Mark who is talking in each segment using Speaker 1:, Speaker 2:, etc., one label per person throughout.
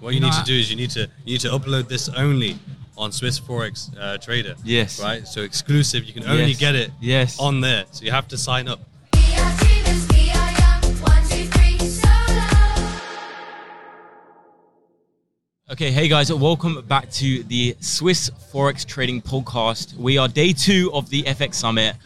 Speaker 1: What you,
Speaker 2: You know,
Speaker 1: need to do is you need to you need to upload this only on Swiss Forex uh, Trader.
Speaker 3: Yes.
Speaker 1: Right. So exclusive. You can only
Speaker 3: Yes.
Speaker 1: get it
Speaker 3: Yes.
Speaker 1: on there. So you have to sign up.
Speaker 4: We are dreamers, we are young. One, two, three, solo.
Speaker 3: Okay, hey guys, welcome back to the Swiss Forex Trading Podcast. We are day two of the FX Summit,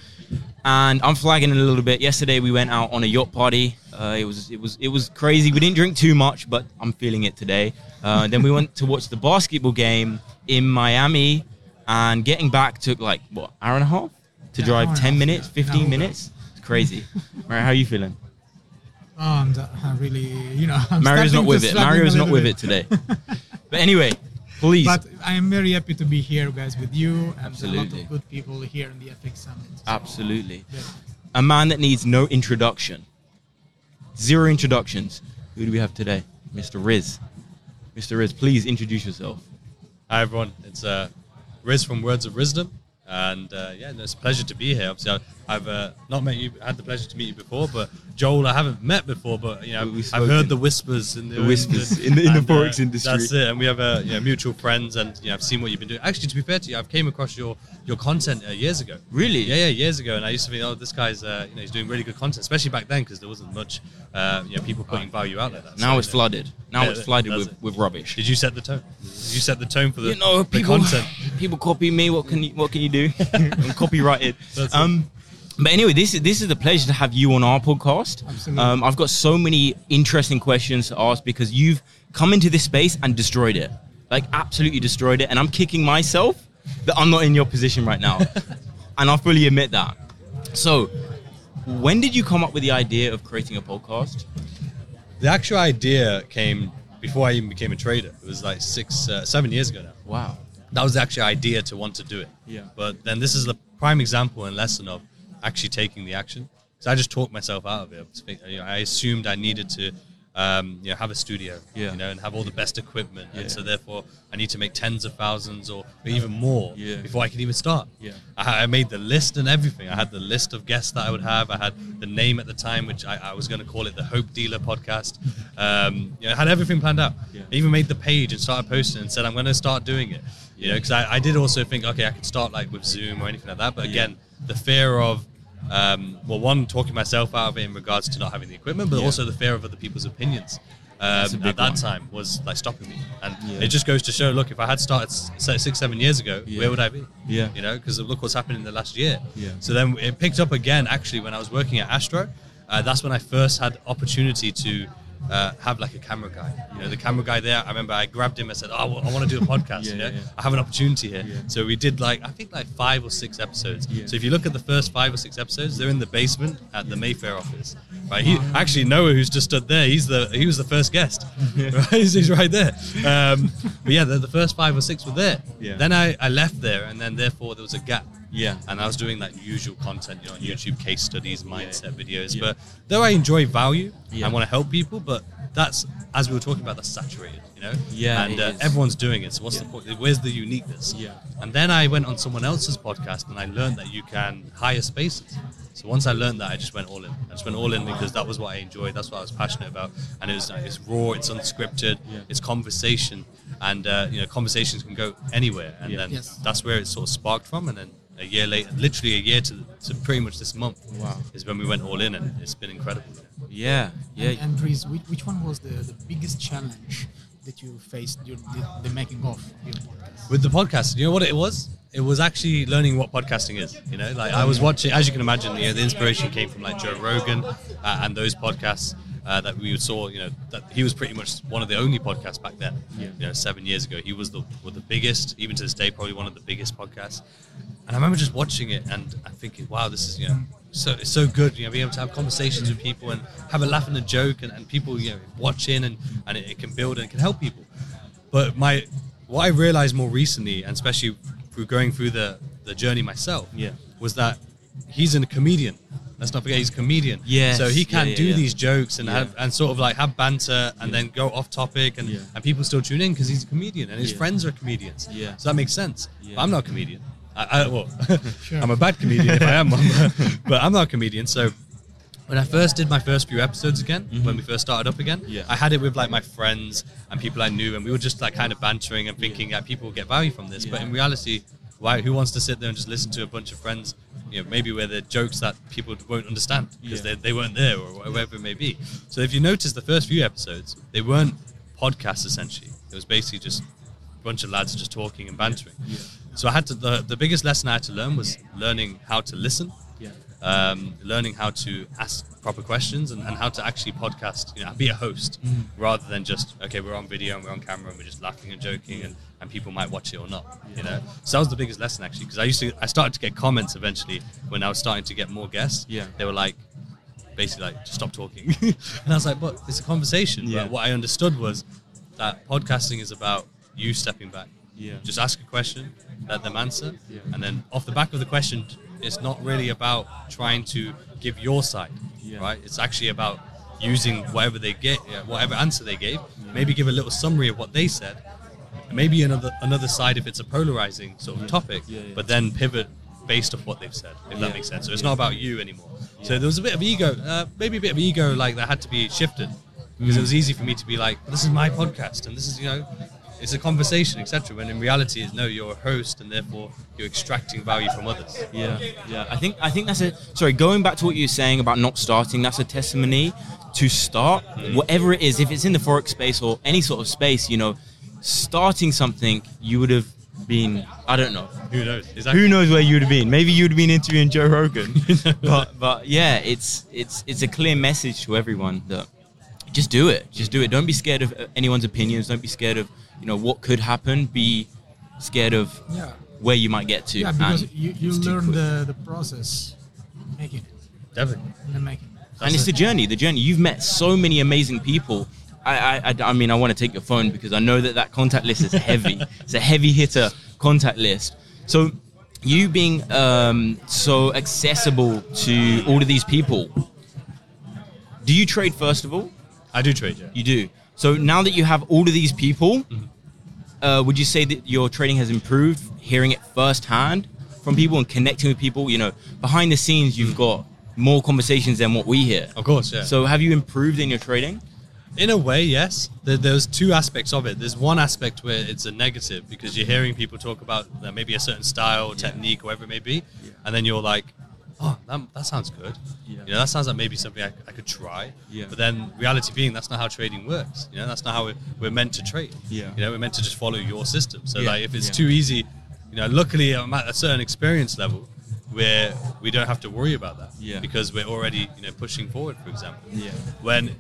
Speaker 3: and I'm flagging a little bit. Yesterday we went out on a yacht party. Uh, it was it was it was crazy. We didn't drink too much, but I'm feeling it today. Uh, then we went to watch the basketball game in Miami, and getting back took like what hour and a half to
Speaker 2: Yeah,
Speaker 3: drive
Speaker 2: hour and a
Speaker 3: 10
Speaker 2: half,
Speaker 3: minutes,
Speaker 2: yeah.
Speaker 3: 15
Speaker 2: Yeah.
Speaker 3: minutes. It's crazy. Right, how are you feeling?
Speaker 2: Oh, I'm, I'm really, you know, I'm
Speaker 3: Mario's not with it. Mario's not with
Speaker 2: bit.
Speaker 3: it today. But anyway, please.
Speaker 2: But I am very happy to be here, guys, with you and a lot
Speaker 3: Absolutely.
Speaker 2: of good people here in the FX Summit. So,
Speaker 3: Absolutely. a man that needs no introduction. Zero introductions. Who do we have today? Mr. Riz. Mr. Riz, please introduce yourself.
Speaker 1: Hi everyone. It's uh, Riz from Words of Rizdom, and uh, yeah, it's a pleasure to be here. Obviously, I- I've uh, not met you, had the pleasure to meet you before, but Joel, I haven't met before, but you know,
Speaker 3: We-
Speaker 1: I've heard the whispers in the,
Speaker 3: The whispers in the- in the
Speaker 1: and,
Speaker 3: Forex industry.
Speaker 1: That's it, and we have uh, you know, mutual friends, and you know, I've seen what you've been doing. Actually, to be fair to you, I've came across your your content uh, years ago.
Speaker 3: Really?
Speaker 1: Yeah, yeah, years ago, and I used to think, oh, this guy's uh, you know he's doing really good content, especially back then because there wasn't much uh, you know people putting value out like that.
Speaker 3: Now
Speaker 1: So,
Speaker 3: it's
Speaker 1: you know,
Speaker 3: flooded. Now
Speaker 1: Yeah,
Speaker 3: it's flooded with,
Speaker 1: it.
Speaker 3: with rubbish.
Speaker 1: Did you set the tone? Did you set the tone for the,
Speaker 3: you know,
Speaker 1: the
Speaker 3: people,
Speaker 1: content?
Speaker 3: people copy me. What can you, what can you do? I'm copyrighted.
Speaker 1: That's it.
Speaker 3: um, but anyway, this is this is a pleasure to have you on our podcast.
Speaker 2: Absolutely.
Speaker 3: Um, I've got so many interesting questions to ask because you've come into this space and destroyed it, like absolutely destroyed it. And I'm kicking myself that I'm not in your position right now, and I fully admit that. So, when did you come up with the idea of creating a podcast?
Speaker 1: The actual idea came before I even became a trader. It was like six, uh, seven years ago now.
Speaker 3: Wow.
Speaker 1: That was actually actual idea to want to do it.
Speaker 3: Yeah.
Speaker 1: But then this is the prime example and lesson of actually taking the action. So I just talked myself out of it. I you know, I assumed I needed to, um, you know, have a studio,
Speaker 3: Yeah.
Speaker 1: you know, and have all the best equipment,
Speaker 3: Yeah.
Speaker 1: and so therefore I need to make tens of thousands or even more
Speaker 3: Yeah.
Speaker 1: before I can even start.
Speaker 3: Yeah.
Speaker 1: I, I made the list and everything. I had the list of guests that I would have. I had the name at the time, which I, I was going to call it the Hope Dealer Podcast. Um, you know, I had everything planned out.
Speaker 3: Yeah.
Speaker 1: I even made the page and started posting and said I'm going to start doing it. You know, because I, I did also think, okay, I could start like with Zoom or anything like that. But again, the fear of um, well, one talking myself out of it in regards to not having the equipment, but
Speaker 3: Yeah.
Speaker 1: also the fear of other people's opinions. Um, at that
Speaker 3: one.
Speaker 1: time was like stopping me, and
Speaker 3: Yeah.
Speaker 1: it just goes to show. Look, if I had started six, seven years ago,
Speaker 3: Yeah.
Speaker 1: where would I be?
Speaker 3: Yeah.
Speaker 1: you know, because look what's happened in the last year.
Speaker 3: Yeah.
Speaker 1: So then it picked up again. Actually, when I was working at Astro, uh, that's when I first had opportunity to uh, have like a camera guy. You know, the camera guy there. I remember I grabbed him. I said, "Oh, I want to do a podcast.
Speaker 3: Yeah,
Speaker 1: you know,
Speaker 3: yeah, yeah.
Speaker 1: I have an opportunity here." So we did like I think like five or six episodes. So if you look at the first five or six episodes, they're in the basement at the Mayfair office. Right. He actually Noah, who's just stood there. He's the he was the first guest. right. He's, he's right there. Um, but yeah, the, the first five or six were there. Then I, I left there, and then therefore there was a gap.
Speaker 3: Yeah.
Speaker 1: And I was doing that usual content, you know, on YouTube, case studies, mindset videos.
Speaker 3: Yeah.
Speaker 1: But though I enjoy value,
Speaker 3: Yeah.
Speaker 1: I want to help people. But that's as we were talking about, that's saturated, you know.
Speaker 3: Yeah,
Speaker 1: And uh, everyone's doing it. So what's
Speaker 3: Yeah.
Speaker 1: the point? Where's the uniqueness?
Speaker 3: Yeah.
Speaker 1: And then I went on someone else's podcast, and I learned that you can hire spaces. So once I learned that, I just went all in. I just went all in because that was what I enjoyed. That's what I was passionate about, and it was like, it's raw, it's unscripted,
Speaker 3: Yeah.
Speaker 1: it's conversation, and uh, you know conversations can go anywhere. And
Speaker 3: Yeah.
Speaker 1: then
Speaker 2: Yes.
Speaker 1: that's where it sort of sparked from. And then a year later, literally a year to, to pretty much this month,
Speaker 3: Wow.
Speaker 1: is when we went all in, and it's been incredible.
Speaker 3: Yeah. Yeah.
Speaker 2: And, and Riz, which, which one was the, the biggest challenge that you faced during the, the making of your podcast?
Speaker 1: With the podcast, you know what it was? It was actually learning what podcasting is. You know, like I was watching, as you can imagine, you know, the inspiration came from like Joe Rogan uh, and those podcasts uh, that we saw. You know, that he was pretty much one of the only podcasts back then.
Speaker 3: Yeah.
Speaker 1: You know, seven years ago, he was the was the biggest, even to this day, probably one of the biggest podcasts. And I remember just watching it and I'm thinking, wow, this is you know. So it's so good, you know, being able to have conversations with people and have a laugh and a joke, and, and people, you know, watching and, and it, it can build and it can help people. But my what I realized more recently, and especially through going through the the journey myself,
Speaker 3: Yeah.
Speaker 1: was that he's a comedian. Let's not forget he's a comedian.
Speaker 3: Yeah.
Speaker 1: So he can
Speaker 3: yeah,
Speaker 1: do
Speaker 3: yeah.
Speaker 1: these jokes and
Speaker 3: Yeah.
Speaker 1: have and sort of like have banter and
Speaker 3: Yeah.
Speaker 1: then go off topic and,
Speaker 3: Yeah.
Speaker 1: and people still tune in because he's a comedian and his
Speaker 3: Yeah.
Speaker 1: friends are comedians.
Speaker 3: Yeah.
Speaker 1: So that makes sense.
Speaker 3: Yeah.
Speaker 1: But I'm not a comedian. I, I well,
Speaker 2: Sure.
Speaker 1: I'm a bad comedian if I am one, but, but I'm not a comedian. So when I first did my first few episodes again, when we first started up again,
Speaker 3: Mm-hmm. Yeah.
Speaker 1: I had it with like my friends and people I knew, and we were just like kind of bantering and thinking that people will get value from this. But in reality, why? Who wants to sit there and just listen to a bunch of friends? You know, maybe where they're jokes that people won't understand because
Speaker 3: Yeah.
Speaker 1: they, they weren't there or whatever it may be. So if you notice the first few episodes, they weren't podcasts essentially. It was basically just a bunch of lads just talking and bantering.
Speaker 3: Yeah.
Speaker 1: So I had to the the biggest lesson I had to learn was learning how to listen
Speaker 3: Yeah.
Speaker 1: um, learning how to ask proper questions and, and how to actually podcast, you know, be a host
Speaker 3: Mm.
Speaker 1: rather than just, okay, we're on video and we're on camera and we're just laughing and joking and, and people might watch it or not, you know? So that was the biggest lesson actually, because I used to, I started to get comments eventually when I was starting to get more guests.
Speaker 3: Yeah.
Speaker 1: They were like, basically like, just stop talking. and I was like, but it's a conversation.
Speaker 3: Yeah.
Speaker 1: But what I understood was that podcasting is about you stepping back.
Speaker 3: Yeah.
Speaker 1: Just ask a question, let them answer,
Speaker 3: Yeah.
Speaker 1: and then off the back of the question, it's not really about trying to give your side,
Speaker 3: Yeah.
Speaker 1: right? It's actually about using whatever they get, whatever answer they gave. Maybe give a little summary of what they said. Maybe another another side if it's a polarizing sort of
Speaker 3: Yeah.
Speaker 1: topic,
Speaker 3: Yeah, yeah.
Speaker 1: but then pivot based off what they've said, if
Speaker 3: Yeah.
Speaker 1: that makes sense. So it's
Speaker 3: Yeah.
Speaker 1: not about you anymore. So there was a bit of ego, uh, maybe a bit of ego, like that had to be shifted because it
Speaker 3: Mm.
Speaker 1: was easy for me to be like, this is my podcast and this is you know, it's a conversation, etc. When in reality, it's no, you're a host and therefore you're extracting value from others.
Speaker 3: Yeah, yeah. I think I think that's a sorry. Going back to what you were saying about not starting, that's a testimony to start mm. whatever it is. If it's in the forex space or any sort of space, you know, starting something, you would have been. I don't know.
Speaker 1: Who knows? Exactly.
Speaker 3: Who knows where you would have been? Maybe you would have been interviewing Joe Rogan. but but yeah, it's it's it's a clear message to everyone that just do it. Just do it. Don't be scared of uh, anyone's opinions. Don't be scared of you know what could happen. Be scared of
Speaker 2: Yeah.
Speaker 3: where you might get to.
Speaker 2: Yeah, because
Speaker 3: and
Speaker 2: you, you learn the, the process making it.
Speaker 1: Definitely.
Speaker 2: In the making.
Speaker 3: and it's the journey. The journey. You've met so many amazing people. I, I, I, I mean, I want to take your phone because I know that that contact list is heavy. it's a heavy hitter contact list. So, you being um, so accessible to all of these people, do you trade first of all?
Speaker 1: I do trade, yeah.
Speaker 3: You do. So now that you have all of these people, uh, would you say that your trading has improved? Hearing it firsthand from people and connecting with people. You know, behind the scenes, you've got more conversations than what we hear.
Speaker 1: Of course, yeah.
Speaker 3: So have you improved in your trading?
Speaker 1: In a way, yes. There's two aspects of it. There's one aspect where it's a negative because you're hearing people talk about maybe a certain style, technique, whatever it may be, and then you're like, "Oh, that, that sounds good.
Speaker 3: Yeah.
Speaker 1: You know, that sounds like maybe something I, I could try."
Speaker 3: Yeah.
Speaker 1: But then, reality being, that's not how trading works. You know, that's not how we're, we're meant to trade.
Speaker 3: Yeah.
Speaker 1: You know, we're meant to just follow your system. So,
Speaker 3: Yeah.
Speaker 1: like, if it's
Speaker 3: Yeah.
Speaker 1: too easy, you know, luckily I'm at a certain experience level where we don't have to worry about that.
Speaker 3: Yeah.
Speaker 1: Because we're already, you know, pushing forward. For example.
Speaker 3: Yeah.
Speaker 1: When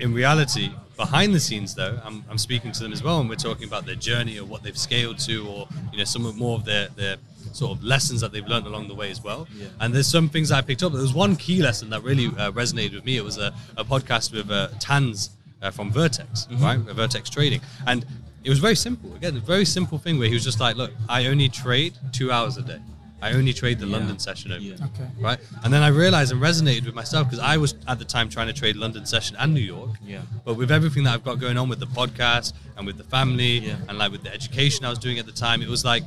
Speaker 1: in reality, behind the scenes, though, I'm, I'm speaking to them as well, and we're talking about their journey or what they've scaled to, or you know, some of more of their their sort of lessons that they've learned along the way as well.
Speaker 3: Yeah.
Speaker 1: And there's some things I picked up. There was one key lesson that really uh, resonated with me. It was a, a podcast with uh, Tans uh, from Vertex, right? Uh, Vertex Trading, and it was very simple. Again, a very simple thing where he was just like, "Look, I only trade two hours a day. I only trade the
Speaker 3: Yeah.
Speaker 1: London session over."
Speaker 3: Yeah.
Speaker 2: Okay.
Speaker 1: right? And then I realized and resonated with myself because I was at the time trying to trade London session and New York.
Speaker 3: Yeah.
Speaker 1: But with everything that I've got going on with the podcast and with the family
Speaker 3: Yeah.
Speaker 1: and like with the education I was doing at the time, it was like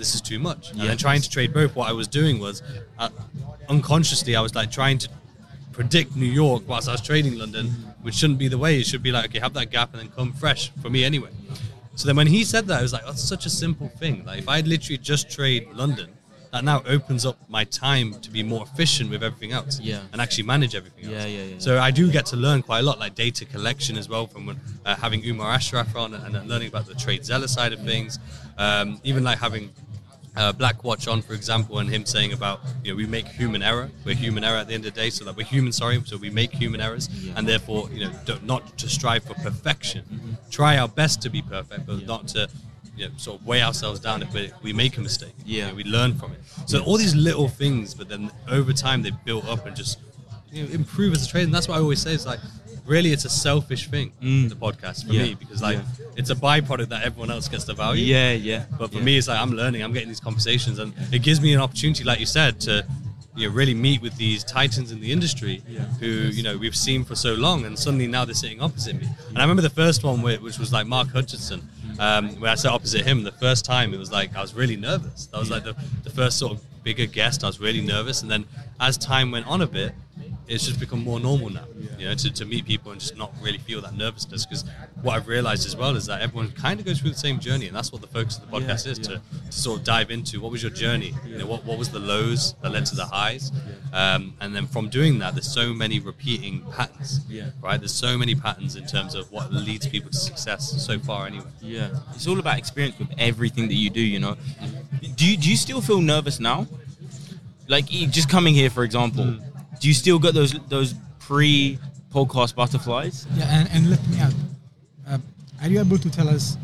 Speaker 1: this is too much. And
Speaker 3: Yeah.
Speaker 1: then trying to trade both, what I was doing was uh, unconsciously I was like trying to predict New York whilst I was trading London, which shouldn't be the way. It should be like okay, have that gap and then come fresh for me anyway. So then when he said that, I was like, that's such a simple thing. Like if I literally just trade London, that now opens up my time to be more efficient with everything else.
Speaker 3: Yeah.
Speaker 1: And actually manage everything else.
Speaker 3: Yeah, yeah, yeah,
Speaker 1: So I do get to learn quite a lot, like data collection as well, from when, uh, having Umar Ashraf on and, and learning about the TradeZella side of things. Um, even like having uh, Black Watch on, for example, and him saying about you know we make human error. We're human error at the end of the day, so that we're human. Sorry, so we make human errors,
Speaker 3: Yeah.
Speaker 1: and therefore you know don't, not to strive for perfection. Try our best to be perfect, but
Speaker 3: Mm-hmm. Yeah.
Speaker 1: not to you know sort of weigh ourselves down if we, we make a mistake. You
Speaker 3: Yeah.
Speaker 1: know, we learn from it. So all these little things, but then over time they built up and just you know, improve as a trader. And that's what I always say. It's like really it's a selfish thing,
Speaker 3: Mm.
Speaker 1: the podcast for
Speaker 3: Yeah.
Speaker 1: me, because like. It's a byproduct that everyone else gets the value.
Speaker 3: Yeah, yeah.
Speaker 1: But for
Speaker 3: yeah.
Speaker 1: me, it's like I'm learning. I'm getting these conversations, and it gives me an opportunity, like you said, to you know, really meet with these titans in the industry
Speaker 3: Yeah.
Speaker 1: who you know we've seen for so long, and suddenly now they're sitting opposite me. And I remember the first one, where, which was like Mark Hutchinson, um, where I sat opposite him. The first time, it was like I was really nervous. That was like the, the first sort of bigger guest. I was really nervous, and then as time went on a bit, it's just become more normal now. You know, to, to meet people and just not really feel that nervousness. Because what I've realized as well is that everyone kind of goes through the same journey, and that's what the focus of the podcast is to, to sort of dive into what was your journey. You know, what what was the lows that led to the highs, um, and then from doing that, there's so many repeating patterns.
Speaker 3: Yeah.
Speaker 1: Right. There's so many patterns in terms of what leads people to success so far. Anyway.
Speaker 3: Yeah, it's all about experience with everything that you do. You know, do you, do you still feel nervous now? Like just coming here, for example,
Speaker 1: Mm.
Speaker 3: Do you still get those those pre podcast butterflies?
Speaker 2: Yeah, and, and let me add. Uh, are you able to tell us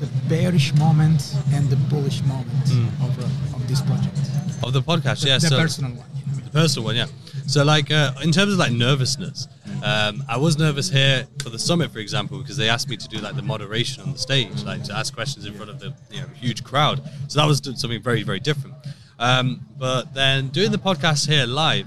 Speaker 2: the bearish moment and the bullish moment of, uh, of this project?
Speaker 1: Of the podcast,
Speaker 2: The,
Speaker 1: yeah.
Speaker 2: the
Speaker 1: so
Speaker 2: personal one. you know.
Speaker 1: The personal one, yeah. So, like, uh, in terms of like nervousness, um, I was nervous here for the summit, for example, because they asked me to do like the moderation on the stage, like to ask questions in front of the you know huge crowd. So that was something very, very different. Um, but then doing the podcast here live,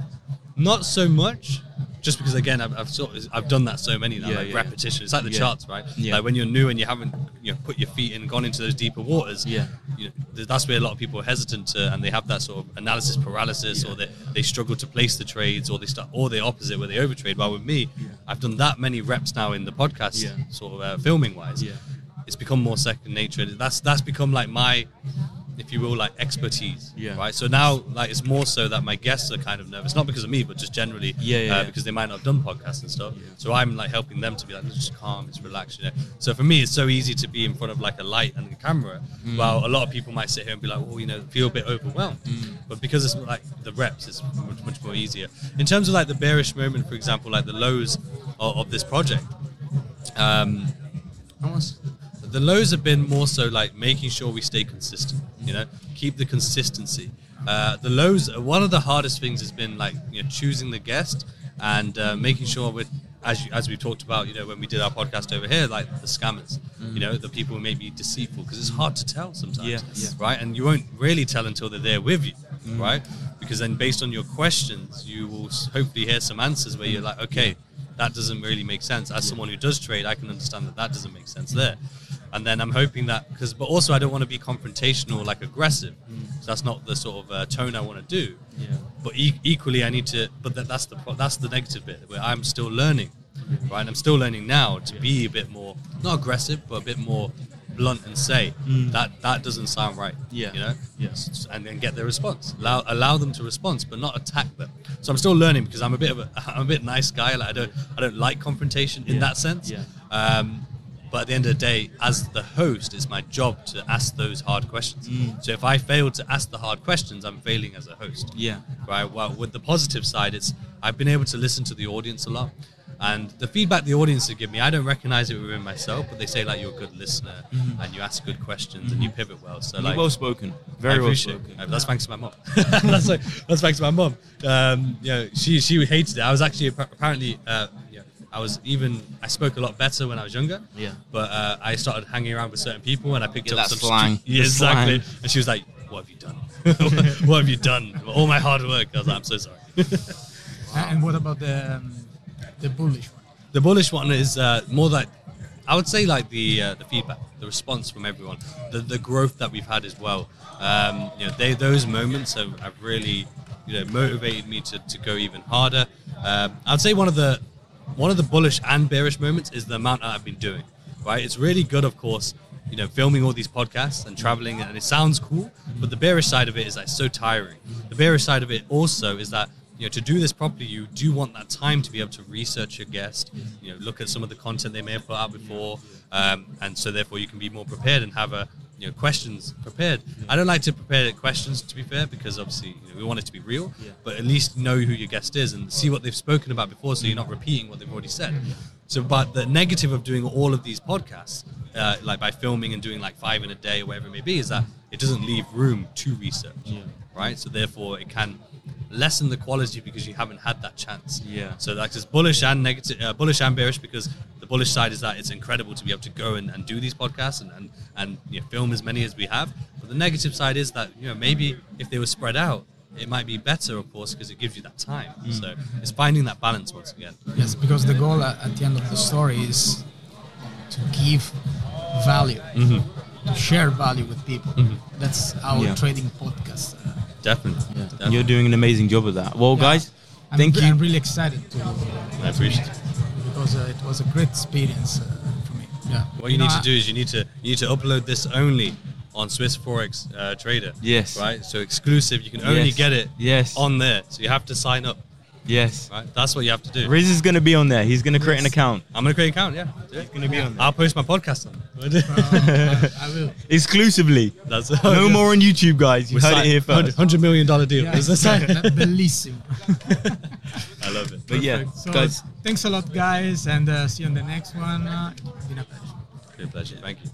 Speaker 1: not so much. Just because again, I've, I've sort of, I've done that so many now,
Speaker 3: Yeah,
Speaker 1: like
Speaker 3: yeah,
Speaker 1: repetition. It's like the
Speaker 3: Yeah.
Speaker 1: charts, right?
Speaker 3: Yeah.
Speaker 1: Like when you're new and you haven't, you know, put your feet in, gone into those deeper waters.
Speaker 3: Yeah.
Speaker 1: You know, that's where a lot of people are hesitant to, and they have that sort of analysis paralysis, or they, they struggle to place the trades, or they start, or the opposite where they overtrade. While with me, I've done that many reps now in the podcast, sort of uh, filming wise.
Speaker 3: Yeah.
Speaker 1: It's become more second nature. That's that's become like my, if you will, like expertise.
Speaker 3: Yeah.
Speaker 1: Right. So now, like, it's more so that my guests are kind of nervous, not because of me, but just generally.
Speaker 3: Yeah, yeah,
Speaker 1: uh,
Speaker 3: yeah.
Speaker 1: Because they might not have done podcasts and stuff.
Speaker 3: Yeah.
Speaker 1: So I'm like helping them to be like, it's just calm, it's relaxed, you know. So for me, it's so easy to be in front of like a light and a camera.
Speaker 3: Mm.
Speaker 1: While a lot of people might sit here and be like, oh, you know, feel a bit overwhelmed.
Speaker 3: Mm.
Speaker 1: But because it's like the reps, it's much, much more easier. In terms of like the bearish moment, for example, like the lows of, of this project, um, almost the lows have been more so like making sure we stay consistent you know keep the consistency uh, the lows one of the hardest things has been like you know choosing the guest and uh, making sure with as you, as we talked about you know when we did our podcast over here like the scammers you know the people who may be deceitful because it's hard to tell sometimes
Speaker 3: Yeah, yeah.
Speaker 1: right and you won't really tell until they're there with you right because then based on your questions you will hopefully hear some answers where you're like okay that doesn't really make sense. As someone who does trade, I can understand that that doesn't make sense there. And then I'm hoping that because, but also I don't want to be confrontational, like aggressive. So that's not the sort of uh, tone I want to do.
Speaker 3: Yeah.
Speaker 1: But e- equally, I need to. But that, that's the pro- that's the negative bit where I'm still learning, right? I'm still learning now to be a bit more not aggressive, but a bit more blunt and say that that doesn't sound right.
Speaker 3: Yeah.
Speaker 1: You know.
Speaker 3: Yeah.
Speaker 1: And then get their response. Allow allow them to respond, but not attack them. So I'm still learning because I'm a bit of a I'm a bit nice guy. Like I don't I don't like confrontation in that sense.
Speaker 3: Yeah.
Speaker 1: Um, but at the end of the day, as the host, it's my job to ask those hard questions.
Speaker 3: Mm.
Speaker 1: So if I fail to ask the hard questions, I'm failing as a host.
Speaker 3: Yeah.
Speaker 1: Right. Well, with the positive side, it's I've been able to listen to the audience a lot, and the feedback the audience have given me, I don't recognize it within myself, but they say like you're a good listener and you ask good questions and you pivot well. So
Speaker 3: You're
Speaker 1: like,
Speaker 3: well spoken. Very well spoken.
Speaker 1: it. That's thanks to my mom. that's like, that's thanks to my mom. Um, yeah, she she hated it. I was actually apparently uh, I was even I spoke a lot better when I was younger.
Speaker 3: Yeah.
Speaker 1: But uh, I started hanging around with certain people and I picked
Speaker 3: Get
Speaker 1: up
Speaker 3: that
Speaker 1: some
Speaker 3: slang.
Speaker 1: stu- yeah, exactly.
Speaker 3: slang.
Speaker 1: And she was like, "What have you done? what have you done? All my hard work." I was like, "I'm so sorry." wow.
Speaker 2: And what about the um, the bullish one?
Speaker 1: The bullish one is uh, more like I would say like the uh, the feedback, the response from everyone, the the growth that we've had as well. Um, you know, they those moments have, have really you know motivated me to, to go even harder. Um, I'd say one of the one of the bullish and bearish moments is the amount that I've been doing. Right, it's really good, of course. You know, filming all these podcasts and traveling, and it sounds cool. But the bearish side of it is like so tiring. The bearish side of it also is that you know to do this properly you do want that time to be able to research your guest you know look at some of the content they may have put out before um, and so therefore you can be more prepared and have a you know questions prepared i don't like to prepare questions to be fair because obviously you know, we want it to be real
Speaker 3: Yeah.
Speaker 1: but at least know who your guest is and see what they've spoken about before so you're not repeating what they've already said so but the negative of doing all of these podcasts uh, like by filming and doing like five in a day or whatever it may be is that it doesn't leave room to research
Speaker 3: Yeah.
Speaker 1: right so therefore it can lessen the quality because you haven't had that chance.
Speaker 3: Yeah.
Speaker 1: So that's it's bullish and negative, uh, bullish and bearish because bullish side is that it's incredible to be able to go and, and do these podcasts and and, and you know, film as many as we have. But the negative side is that you know maybe if they were spread out, it might be better, of course, because it gives you that time. So it's finding that balance once again.
Speaker 2: Yes, because the goal at, at the end of the story is to give value, to share value with people. That's our
Speaker 3: Yeah.
Speaker 2: trading podcast. Uh,
Speaker 1: Definitely.
Speaker 3: And
Speaker 1: Definitely.
Speaker 3: you're doing an amazing job of that. Well,
Speaker 2: Yeah.
Speaker 3: guys,
Speaker 2: I'm,
Speaker 3: Thank
Speaker 2: re-
Speaker 3: you.
Speaker 2: I'm really excited to
Speaker 1: I appreciate it.
Speaker 2: Because uh, it was a great experience uh, for me. Yeah.
Speaker 1: What you,
Speaker 2: know,
Speaker 1: need to do is you need to you need to upload this only on Swiss Forex uh, Trader.
Speaker 3: Yes.
Speaker 1: Right. So exclusive. You can only
Speaker 3: Yes.
Speaker 1: get it
Speaker 3: Yes.
Speaker 1: on there. So you have to sign up.
Speaker 3: Yes.
Speaker 1: Right. That's what you have to do.
Speaker 3: Riz is gonna be on there. He's gonna create an account.
Speaker 1: I'm gonna create an account. Yeah. Do it.
Speaker 3: Gonna be on
Speaker 1: I'll post my podcast on. it.
Speaker 2: I will.
Speaker 3: Exclusively.
Speaker 1: That's
Speaker 3: No more on YouTube, guys. You
Speaker 1: We
Speaker 3: heard it here first.
Speaker 1: Hundred million dollar deal.
Speaker 2: Yeah,
Speaker 1: Is that sign?
Speaker 2: bellissimo.
Speaker 1: I love it.
Speaker 3: But yeah,
Speaker 2: So,
Speaker 3: guys.
Speaker 2: thanks a lot, guys, and uh, see you on the next one. Uh, it's been a pleasure.
Speaker 1: Good pleasure. Thank you.